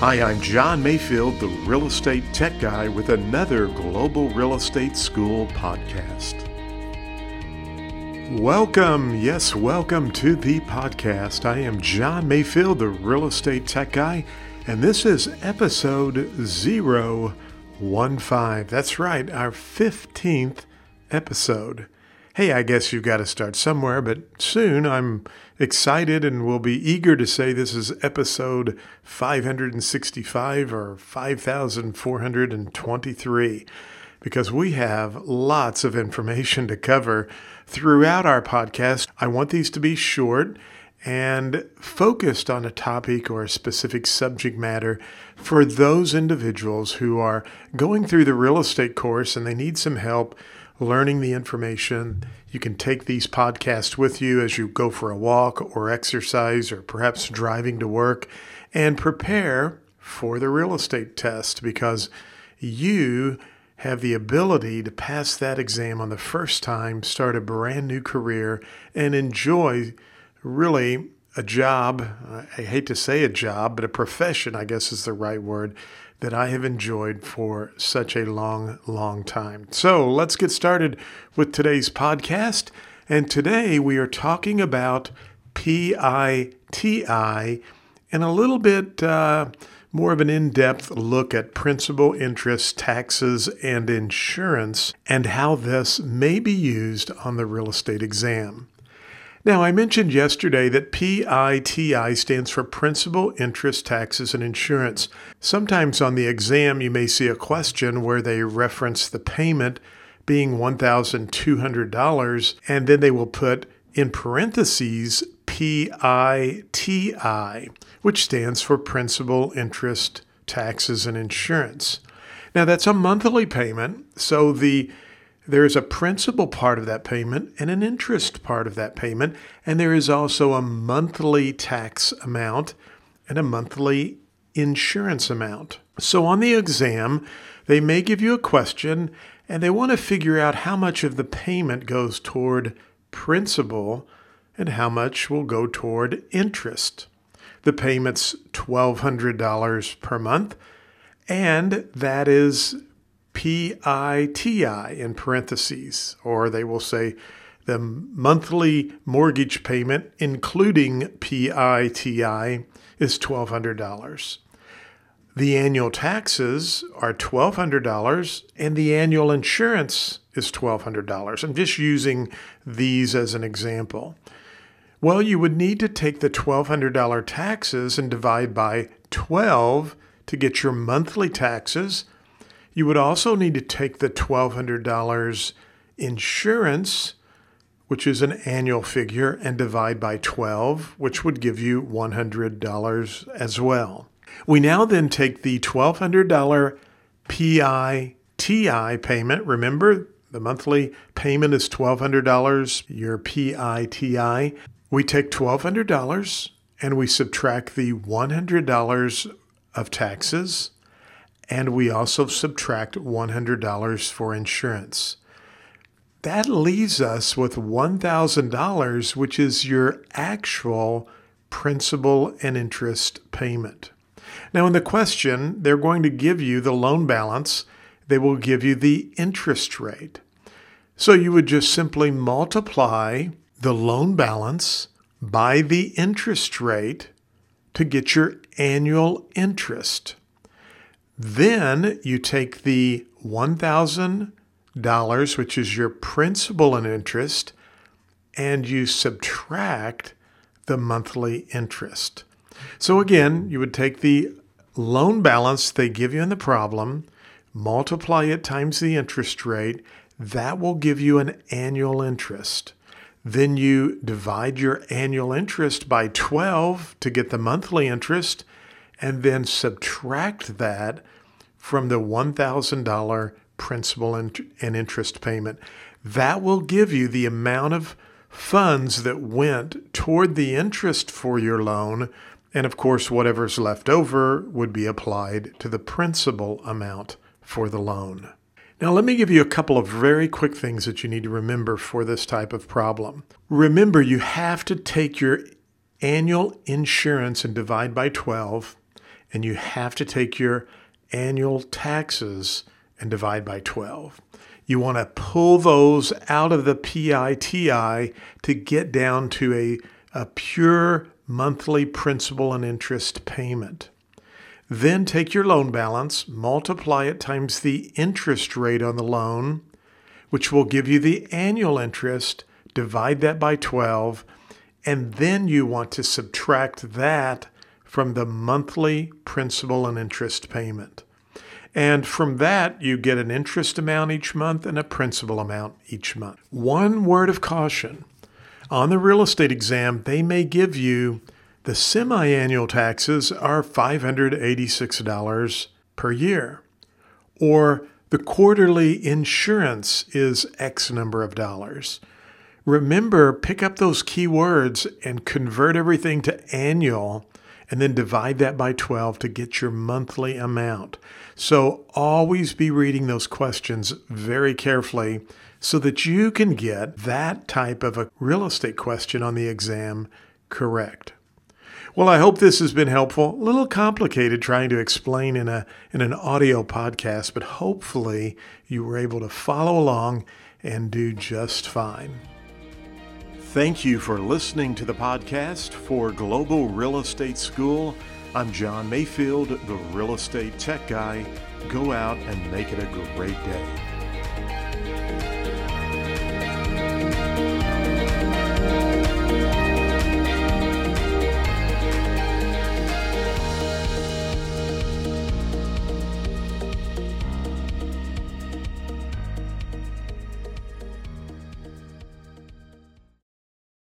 Hi, I'm John Mayfield, the real estate tech guy, with another Global Real Estate School podcast. Welcome, yes, welcome to the podcast. I am John Mayfield, the real estate tech guy, and this is episode 015. That's right, our 15th episode. Hey, I guess you've got to start somewhere, but soon I'm excited and will be eager to say this is episode 565 or 5423 because we have lots of information to cover throughout our podcast. I want these to be short and focused on a topic or a specific subject matter for those individuals who are going through the real estate course and they need some help learning the information. You can take these podcasts with you as you go for a walk or exercise or perhaps driving to work and prepare for the real estate test because you have the ability to pass that exam on the first time, start a brand new career, and enjoy really a job. I hate to say a job, but a profession, I guess is the right word that I have enjoyed for such a long, long time. So let's get started with today's podcast. And today we are talking about PITI and a little bit uh, more of an in depth look at principal, interest, taxes, and insurance and how this may be used on the real estate exam. Now, I mentioned yesterday that PITI stands for Principal, Interest, Taxes, and Insurance. Sometimes on the exam, you may see a question where they reference the payment being $1,200, and then they will put in parentheses PITI, which stands for Principal, Interest, Taxes, and Insurance. Now, that's a monthly payment, so the there is a principal part of that payment and an interest part of that payment, and there is also a monthly tax amount and a monthly insurance amount. So on the exam, they may give you a question and they want to figure out how much of the payment goes toward principal and how much will go toward interest. The payment's $1,200 per month, and that is PITI in parentheses, or they will say the monthly mortgage payment, including PITI, is $1,200. The annual taxes are $1,200, and the annual insurance is $1,200. I'm just using these as an example. Well, you would need to take the $1,200 taxes and divide by 12 to get your monthly taxes you would also need to take the $1,200 insurance, which is an annual figure, and divide by 12, which would give you $100 as well. We now then take the $1,200 PITI payment. Remember, the monthly payment is $1,200, your PITI. We take $1,200 and we subtract the $100 of taxes and we also subtract $100 for insurance. That leaves us with $1,000, which is your actual principal and interest payment. Now, in the question, they're going to give you the loan balance, they will give you the interest rate. So you would just simply multiply the loan balance by the interest rate to get your annual interest. Then you take the $1,000, which is your principal and interest, and you subtract the monthly interest. So again, you would take the loan balance they give you in the problem, multiply it times the interest rate, that will give you an annual interest. Then you divide your annual interest by 12 to get the monthly interest, and then subtract that from the $1,000 principal and interest payment. That will give you the amount of funds that went toward the interest for your loan. And of course, whatever's left over would be applied to the principal amount for the loan. Now, let me give you a couple of very quick things that you need to remember for this type of problem. Remember, you have to take your annual insurance and divide by 12 and you have to take your annual taxes and divide by 12. You want to pull those out of the PITI to get down to a, a pure monthly principal and interest payment. Then take your loan balance, multiply it times the interest rate on the loan, which will give you the annual interest, divide that by 12, and then you want to subtract that from the monthly principal and interest payment. And from that, you get an interest amount each month and a principal amount each month. One word of caution on the real estate exam, they may give you the semi annual taxes are $586 per year, or the quarterly insurance is X number of dollars. Remember, pick up those keywords and convert everything to annual and then divide that by 12 to get your monthly amount. So always be reading those questions very carefully so that you can get that type of a real estate question on the exam correct. Well, I hope this has been helpful. A little complicated trying to explain in a in an audio podcast, but hopefully you were able to follow along and do just fine. Thank you for listening to the podcast for Global Real Estate School. I'm John Mayfield, the real estate tech guy. Go out and make it a great day.